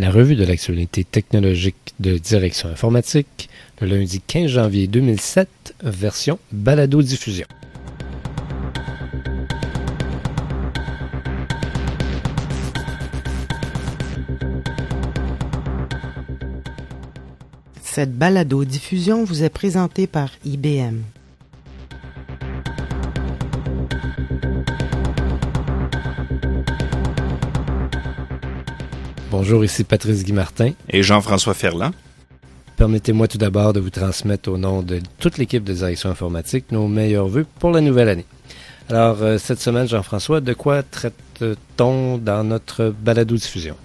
la revue de l'actualité technologique de Direction informatique, le lundi 15 janvier 2007, version balado-diffusion. Cette balado-diffusion vous est présentée par IBM. Bonjour, ici Patrice Guy Martin. Et Jean-François Ferland. Permettez-moi tout d'abord de vous transmettre au nom de toute l'équipe de direction informatique nos meilleurs voeux pour la nouvelle année. Alors, euh, cette semaine, Jean-François, de quoi traite-t-on dans notre balado-diffusion?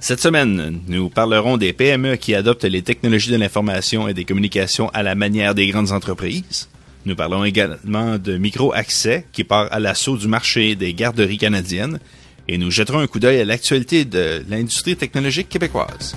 Cette semaine, nous parlerons des PME qui adoptent les technologies de l'information et des communications à la manière des grandes entreprises. Nous parlons également de micro-accès qui part à l'assaut du marché des garderies canadiennes et nous jetterons un coup d'œil à l'actualité de l'industrie technologique québécoise.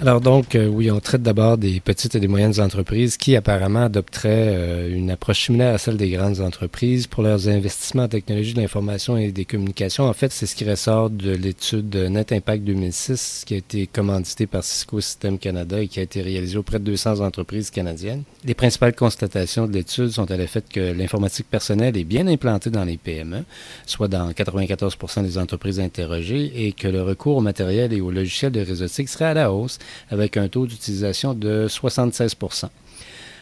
Alors donc, euh, oui, on traite d'abord des petites et des moyennes entreprises qui apparemment adopteraient euh, une approche similaire à celle des grandes entreprises pour leurs investissements en technologie de l'information et des communications. En fait, c'est ce qui ressort de l'étude Net Impact 2006 qui a été commanditée par Cisco System Canada et qui a été réalisée auprès de 200 entreprises canadiennes. Les principales constatations de l'étude sont à l'effet que l'informatique personnelle est bien implantée dans les PME, soit dans 94% des entreprises interrogées, et que le recours au matériel et au logiciel de réseautique serait à la hausse avec un taux d'utilisation de 76%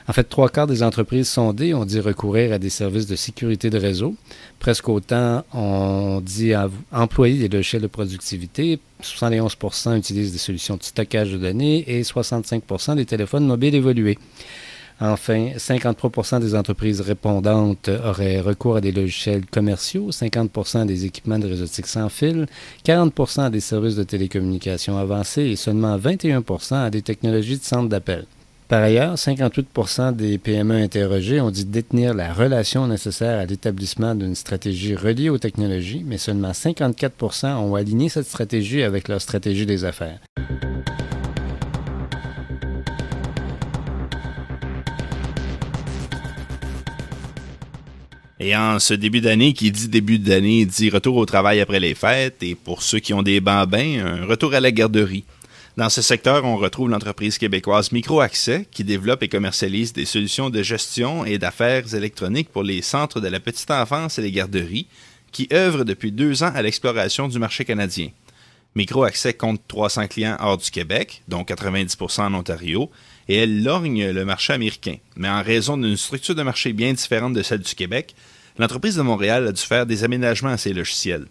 en fait, trois quarts des entreprises sondées ont dit recourir à des services de sécurité de réseau. Presque autant ont dit employer des logiciels de productivité. 71% utilisent des solutions de stockage de données et 65% des téléphones mobiles évolués. Enfin, 53% des entreprises répondantes auraient recours à des logiciels commerciaux, 50% des équipements de réseautique sans fil, 40 à des services de télécommunications avancés et seulement 21% à des technologies de centre d'appel. Par ailleurs, 58 des PME interrogées ont dit détenir la relation nécessaire à l'établissement d'une stratégie reliée aux technologies, mais seulement 54 ont aligné cette stratégie avec leur stratégie des affaires. Et en ce début d'année, qui dit début d'année, dit retour au travail après les fêtes, et pour ceux qui ont des bambins, un retour à la garderie. Dans ce secteur, on retrouve l'entreprise québécoise Microaccès, qui développe et commercialise des solutions de gestion et d'affaires électroniques pour les centres de la petite enfance et les garderies, qui œuvre depuis deux ans à l'exploration du marché canadien. Microaccès compte 300 clients hors du Québec, dont 90% en Ontario, et elle lorgne le marché américain. Mais en raison d'une structure de marché bien différente de celle du Québec, l'entreprise de Montréal a dû faire des aménagements à ses logiciels.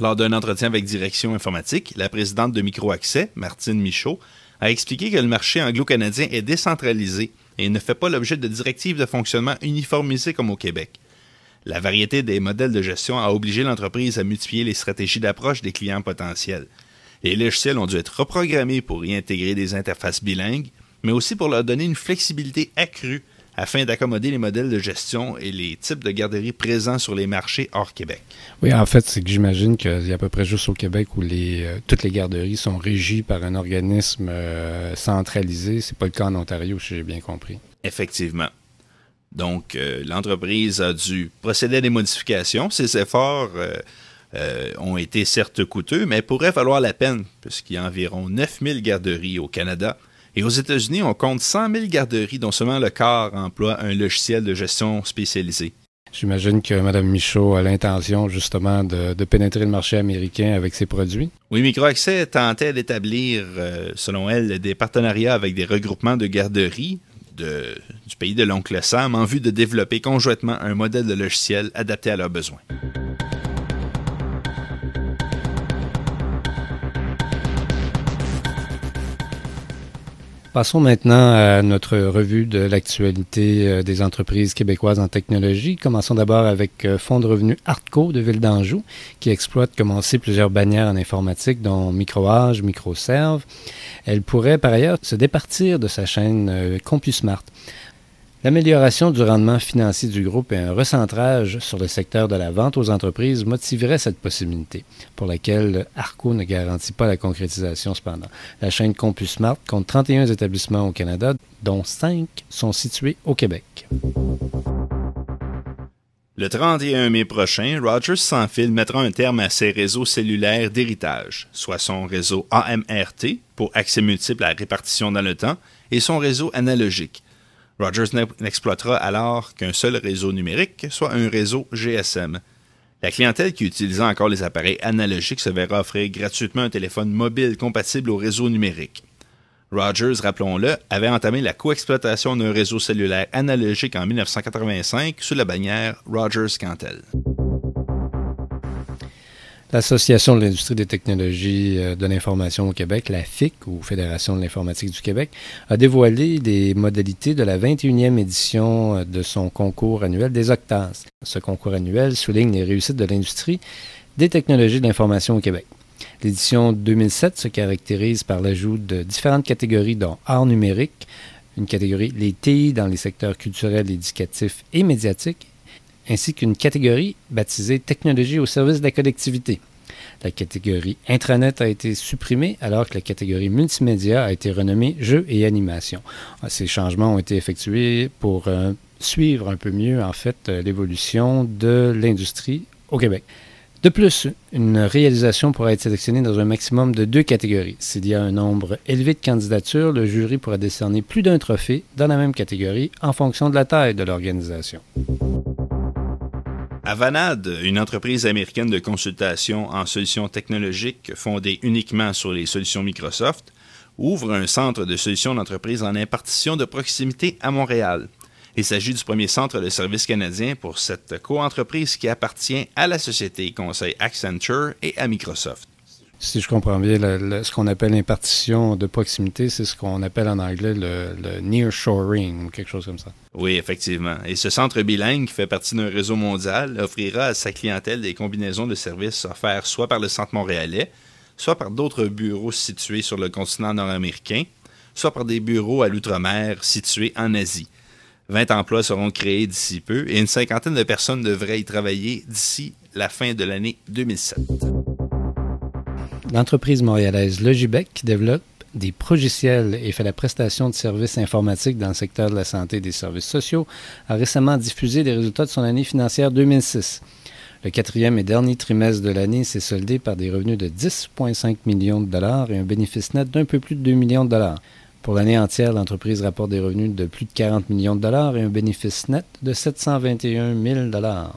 Lors d'un entretien avec Direction informatique, la présidente de Microaccès, Martine Michaud, a expliqué que le marché anglo-canadien est décentralisé et ne fait pas l'objet de directives de fonctionnement uniformisées comme au Québec. La variété des modèles de gestion a obligé l'entreprise à multiplier les stratégies d'approche des clients potentiels. Les logiciels ont dû être reprogrammés pour y intégrer des interfaces bilingues, mais aussi pour leur donner une flexibilité accrue afin d'accommoder les modèles de gestion et les types de garderies présents sur les marchés hors Québec. Oui, en fait, c'est que j'imagine qu'il y a à peu près juste au Québec où les, euh, toutes les garderies sont régies par un organisme euh, centralisé. C'est pas le cas en Ontario, si j'ai bien compris. Effectivement. Donc, euh, l'entreprise a dû procéder à des modifications. Ces efforts ont été certes coûteux, mais pourraient valoir la peine, puisqu'il y a environ 9000 garderies au Canada et aux États-Unis, on compte 100 000 garderies dont seulement le quart emploie un logiciel de gestion spécialisé. J'imagine que Mme Michaud a l'intention justement de, pénétrer le marché américain avec ses produits. Oui, Microaccès tentait d'établir, euh, selon elle, des partenariats avec des regroupements de garderies du pays de l'oncle Sam en vue de développer conjointement un modèle de logiciel adapté à leurs besoins. Passons maintenant à notre revue de l'actualité euh, des entreprises québécoises en technologie. Commençons d'abord avec euh, Fonds de revenus Artco de Ville d'Anjou, qui exploite, comme on sait, plusieurs bannières en informatique, dont MicroAge, MicroServe. Elle pourrait par ailleurs se départir de sa chaîne euh, CompuSmart. L'amélioration du rendement financier du groupe et un recentrage sur le secteur de la vente aux entreprises motiverait cette possibilité, pour laquelle Arco ne garantit pas la concrétisation cependant. La chaîne CompuSmart compte 31 établissements au Canada, dont 5 sont situés au Québec. Le 31 mai prochain, Rogers sans fil mettra un terme à ses réseaux cellulaires d'héritage, soit son réseau AMRT pour accès multiple à répartition dans le temps et son réseau analogique. Rogers n'exploitera alors qu'un seul réseau numérique, soit un réseau GSM. La clientèle qui utilisera encore les appareils analogiques se verra offrir gratuitement un téléphone mobile compatible au réseau numérique. Rogers, rappelons-le, avait entamé la coexploitation d'un réseau cellulaire analogique en 1985 sous la bannière Rogers Cantel. L'Association de l'industrie des technologies euh, de l'information au Québec, la FIC, ou Fédération de l'informatique du Québec, a dévoilé les modalités de la 21e édition euh, de son concours annuel des Octas. Ce concours annuel souligne les réussites de l'industrie des technologies de l'information au Québec. L'édition 2007 se caractérise par l'ajout de différentes catégories dont art numérique, une catégorie les TI dans les secteurs culturels, éducatifs et médiatiques, ainsi qu'une catégorie baptisée technologie au service de la collectivité. La catégorie intranet a été supprimée alors que la catégorie multimédia a été renommée jeux et animation. Ces changements ont été effectués pour euh, suivre un peu mieux en fait euh, l'évolution de l'industrie au Québec. De plus, une réalisation pourra être sélectionnée dans un maximum de deux catégories. S'il y a un nombre élevé de candidatures, le jury pourra décerner plus d'un trophée dans la même catégorie en fonction de la taille de l'organisation. Avanade, une entreprise américaine de consultation en solutions technologiques fondée uniquement sur les solutions Microsoft, ouvre un centre de solutions d'entreprise en impartition de proximité à Montréal. Il s'agit du premier centre de services canadien pour cette coentreprise qui appartient à la société conseil Accenture et à Microsoft. Si je comprends bien, ce qu'on appelle l'impartition de proximité, c'est ce qu'on appelle en anglais le, le nearshoring ou quelque chose comme ça. Oui, effectivement. Et ce centre bilingue, qui fait partie d'un réseau mondial, offrira à sa clientèle des combinaisons de services offerts soit par le Centre montréalais, soit par d'autres bureaux situés sur le continent nord-américain, soit par des bureaux à l'outre-mer situés en Asie. 20 emplois seront créés d'ici peu et une cinquantaine de personnes devraient y travailler d'ici la fin de l'année 2007. L'entreprise montréalaise Logibec développe des progiciels et fait la prestation de services informatiques dans le secteur de la santé et des services sociaux, a récemment diffusé les résultats de son année financière 2006. Le quatrième et dernier trimestre de l'année s'est soldé par des revenus de 10,5 millions de dollars et un bénéfice net d'un peu plus de 2 millions de dollars. Pour l'année entière, l'entreprise rapporte des revenus de plus de 40 millions de dollars et un bénéfice net de 721 000 dollars.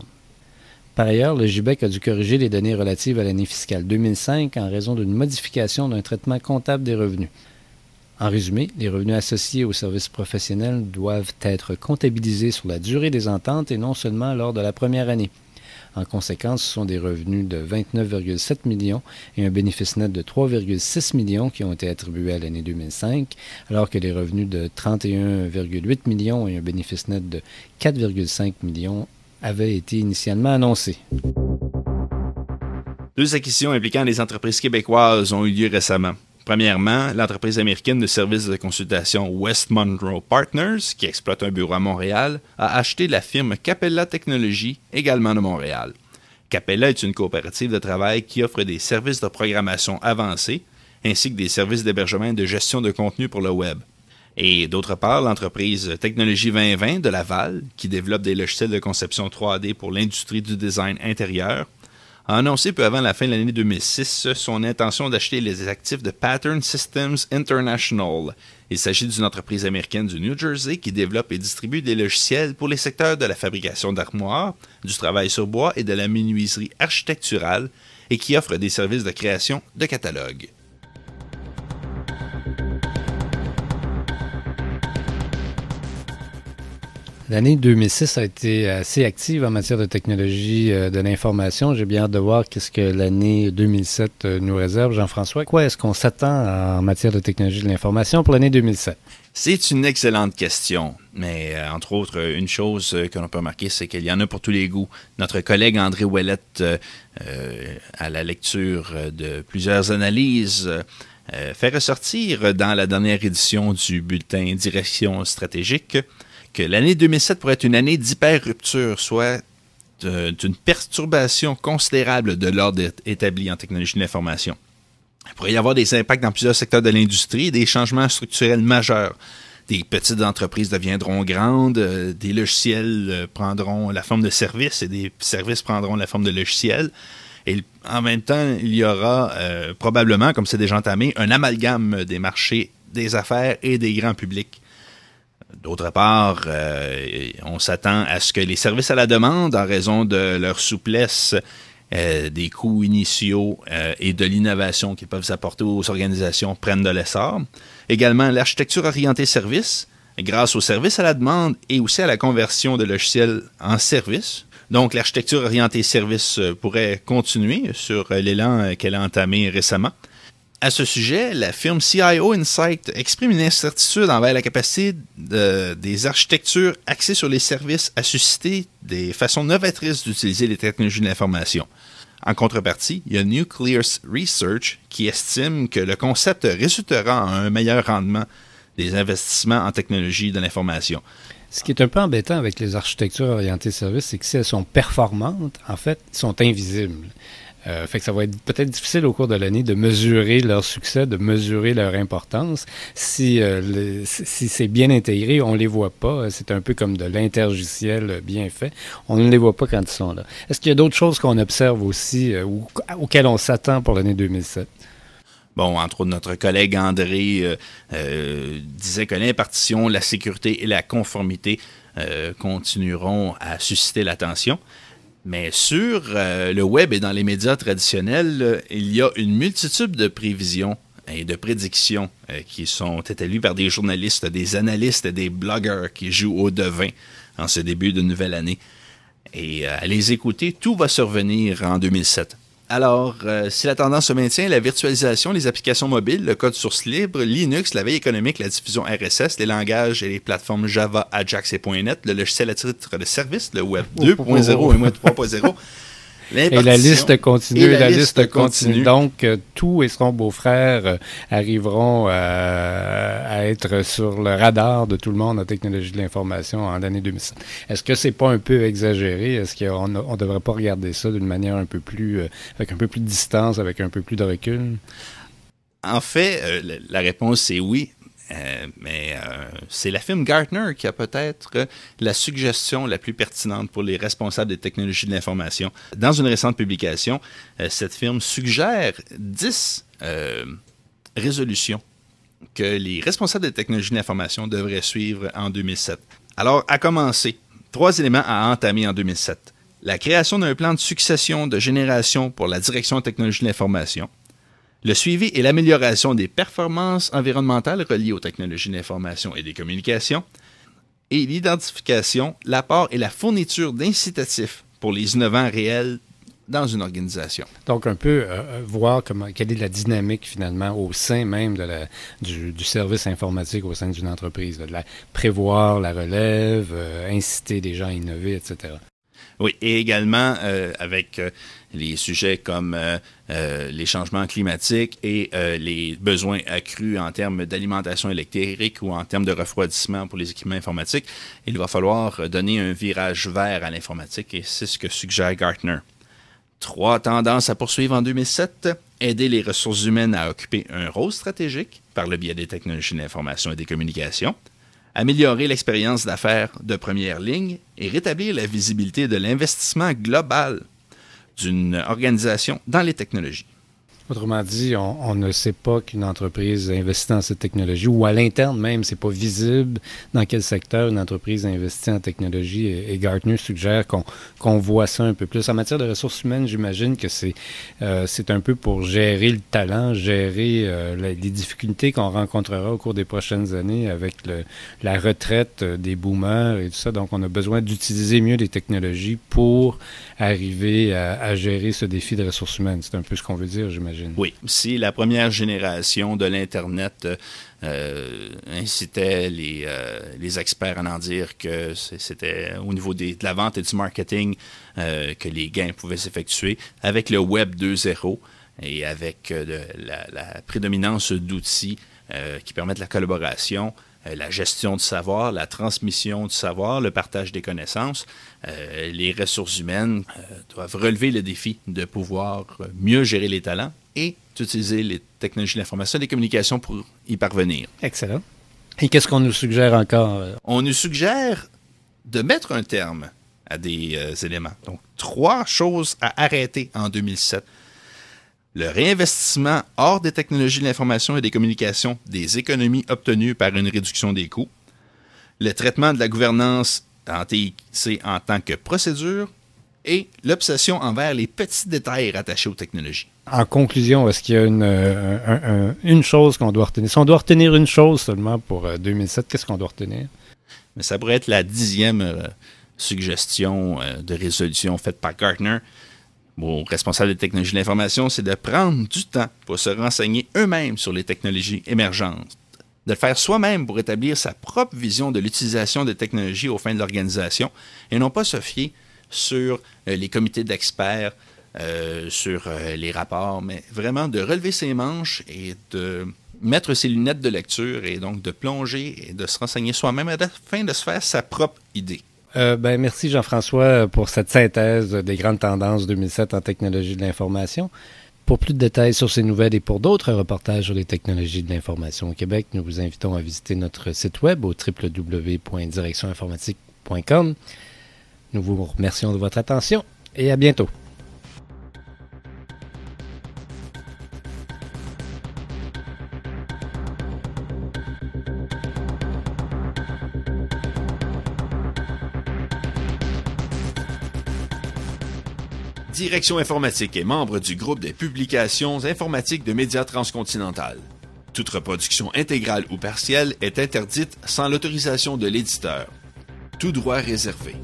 Par ailleurs, le GIBEC a dû corriger les données relatives à l'année fiscale 2005 en raison d'une modification d'un traitement comptable des revenus. En résumé, les revenus associés aux services professionnels doivent être comptabilisés sur la durée des ententes et non seulement lors de la première année. En conséquence, ce sont des revenus de 29,7 millions et un bénéfice net de 3,6 millions qui ont été attribués à l'année 2005, alors que les revenus de 31,8 millions et un bénéfice net de 4,5 millions avaient été initialement annoncés. Deux acquisitions impliquant des entreprises québécoises ont eu lieu récemment. Premièrement, l'entreprise américaine de services de consultation West Monroe Partners, qui exploite un bureau à Montréal, a acheté la firme Capella Technologies, également de Montréal. Capella est une coopérative de travail qui offre des services de programmation avancés, ainsi que des services d'hébergement et de gestion de contenu pour le web. Et d'autre part, l'entreprise Technologie 2020 de Laval, qui développe des logiciels de conception 3D pour l'industrie du design intérieur, a annoncé peu avant la fin de l'année 2006 son intention d'acheter les actifs de Pattern Systems International. Il s'agit d'une entreprise américaine du New Jersey qui développe et distribue des logiciels pour les secteurs de la fabrication d'armoires, du travail sur bois et de la menuiserie architecturale et qui offre des services de création de catalogues. L'année 2006 a été assez active en matière de technologie euh, de l'information. J'ai bien hâte de voir qu'est-ce que l'année 2007 euh, nous réserve. Jean-François, quoi est-ce qu'on s'attend en matière de technologie de l'information pour l'année 2007? C'est une excellente question. Mais euh, entre autres, une chose que l'on peut remarquer, c'est qu'il y en a pour tous les goûts. Notre collègue André Ouellette, à la lecture de plusieurs analyses, fait ressortir dans la dernière édition du bulletin Direction stratégique l'année 2007 pourrait être une année d'hyper-rupture, soit d'une perturbation considérable de l'ordre établi en technologie de l'information. Il pourrait y avoir des impacts dans plusieurs secteurs de l'industrie des changements structurels majeurs. des petites entreprises deviendront grandes, des logiciels prendront la forme de services et des services prendront la forme de logiciels. Et en même temps, il y aura probablement, comme c'est déjà entamé, un amalgame des marchés, des affaires et des grands publics. D'autre part, euh, on s'attend à ce que les services à la demande, en raison de leur souplesse, euh, des coûts initiaux euh, et de l'innovation qu'ils peuvent apporter aux organisations, prennent de l'essor. Également, l'architecture orientée service, grâce aux services à la demande et aussi à la conversion de logiciels en services. Donc, l'architecture orientée service pourrait continuer sur l'élan qu'elle a entamé récemment. À ce sujet, la firme CIO Insight exprime une incertitude envers la capacité des architectures axées sur les services à susciter des façons novatrices d'utiliser les technologies de l'information. En contrepartie, il y a Nuclear Research qui estime que le concept résultera en un meilleur rendement des investissements en technologie de l'information. Ce qui est un peu embêtant avec les architectures orientées services, c'est que si elles sont performantes, en fait, elles sont invisibles. Euh, fait que ça va être peut-être difficile au cours de l'année de mesurer leur succès, de mesurer leur importance. Si, euh, si c'est bien intégré, on les voit pas. C'est un peu comme de l'intergiciel bien fait. On ne les voit pas quand ils sont là. Est-ce qu'il y a d'autres choses qu'on observe aussi euh, ou, auxquelles on s'attend pour l'année 2007? Bon, entre autres, notre collègue André disait que l'impartition, la sécurité et la conformité continueront à susciter l'attention. Mais sur euh, le web et dans les médias traditionnels, euh, il y a une multitude de prévisions et de prédictions euh, qui sont établies par des journalistes, des analystes et des blogueurs qui jouent au devin en ce début de nouvelle année. Et à les écouter, tout va survenir en 2007. Alors, euh, si la tendance se maintient, la virtualisation, les applications mobiles, le code source libre, Linux, la veille économique, la diffusion RSS, les langages et les plateformes Java, Ajax et .NET, le logiciel à titre de service, le Web 2.0 et Web 3.0, et la liste continue, et la, liste, continue. Donc, euh, tous et son beau-frère euh, arriveront euh, à être sur le radar de tout le monde en technologie de l'information en l'année 2007. Est-ce que c'est pas un peu exagéré? Est-ce qu'on ne devrait pas regarder ça d'une manière un peu plus, avec un peu plus de distance, avec un peu plus de recul? En fait, la réponse est oui. Euh, mais euh, c'est la firme Gartner qui a peut-être la suggestion la plus pertinente pour les responsables des technologies de l'information. Dans une récente publication, euh, cette firme suggère 10 résolutions que les responsables des technologies de l'information devraient suivre en 2007. Alors, à commencer, trois éléments à entamer en 2007. La création d'un plan de succession de génération pour la direction de technologies de l'information, le suivi et l'amélioration des performances environnementales reliées aux technologies d'information et des communications, et l'identification, l'apport et la fourniture d'incitatifs pour les innovants réels dans une organisation. Donc, un peu euh, euh, voir comment, quelle est la dynamique finalement au sein même du, service informatique au sein d'une entreprise. de la, prévoir la relève, euh, inciter des gens à innover, etc. Oui, et également avec les sujets comme euh, euh, les changements climatiques et euh, les besoins accrus en termes d'alimentation électrique ou en termes de refroidissement pour les équipements informatiques, il va falloir donner un virage vert à l'informatique et c'est ce que suggère Gartner. Trois tendances à poursuivre en 2007. Aider les ressources humaines à occuper un rôle stratégique par le biais des technologies de l'information et des communications. Améliorer l'expérience d'affaires de première ligne et rétablir la visibilité de l'investissement global d'une organisation dans les technologies. Autrement dit, on, ne sait pas qu'une entreprise investit dans cette technologie ou à l'interne même, c'est pas visible dans quel secteur une entreprise investit en technologie. Et, Gartner suggère qu'on voit ça un peu plus. En matière de ressources humaines, j'imagine que c'est euh, un peu pour gérer le talent, gérer euh, les difficultés qu'on rencontrera au cours des prochaines années avec la retraite euh, des boomers et tout ça. Donc, on a besoin d'utiliser mieux les technologies pour arriver à, à gérer ce défi de ressources humaines. C'est un peu ce qu'on veut dire, j'imagine. Oui, si la première génération de l'Internet euh, incitait les, euh, les, experts à en dire que c'était au niveau de la vente et du marketing euh, que les gains pouvaient s'effectuer, avec le Web 2.0 et avec la, prédominance d'outils qui permettent la collaboration, euh, la gestion du savoir, la transmission du savoir, le partage des connaissances. Euh, les ressources humaines euh, doivent relever le défi de pouvoir mieux gérer les talents et d'utiliser les technologies de l'information et des communications pour y parvenir. Excellent. Et qu'est-ce qu'on nous suggère encore? On nous suggère de mettre un terme à des euh, éléments. Donc, trois choses à arrêter en 2007. Le réinvestissement hors des technologies de l'information et des communications des économies obtenues par une réduction des coûts. Le traitement de la gouvernance en TIC en tant que procédure et l'obsession envers les petits détails rattachés aux technologies. En conclusion, est-ce qu'il y a une, euh, une chose qu'on doit retenir? Si on doit retenir une chose seulement pour 2007, euh, qu'est-ce qu'on doit retenir? Mais ça pourrait être la dixième suggestion euh, de résolution faite par Gartner, mon responsable des technologies de l'information, c'est de prendre du temps pour se renseigner eux-mêmes sur les technologies émergentes, de le faire soi-même pour établir sa propre vision de l'utilisation des technologies aux fins de l'organisation et non pas se fier sur les comités d'experts, euh, sur les rapports, mais vraiment de relever ses manches et de mettre ses lunettes de lecture et donc de plonger et de se renseigner soi-même afin de se faire sa propre idée. Euh, ben, merci Jean-François pour cette synthèse des grandes tendances 2007 en technologie de l'information. Pour plus de détails sur ces nouvelles et pour d'autres reportages sur les technologies de l'information au Québec, nous vous invitons à visiter notre site web au www.directioninformatique.com. Nous vous remercions de votre attention et à bientôt. Direction informatique est membre du groupe des publications informatiques de médias transcontinental. Toute reproduction intégrale ou partielle est interdite sans l'autorisation de l'éditeur. Tout droit réservé.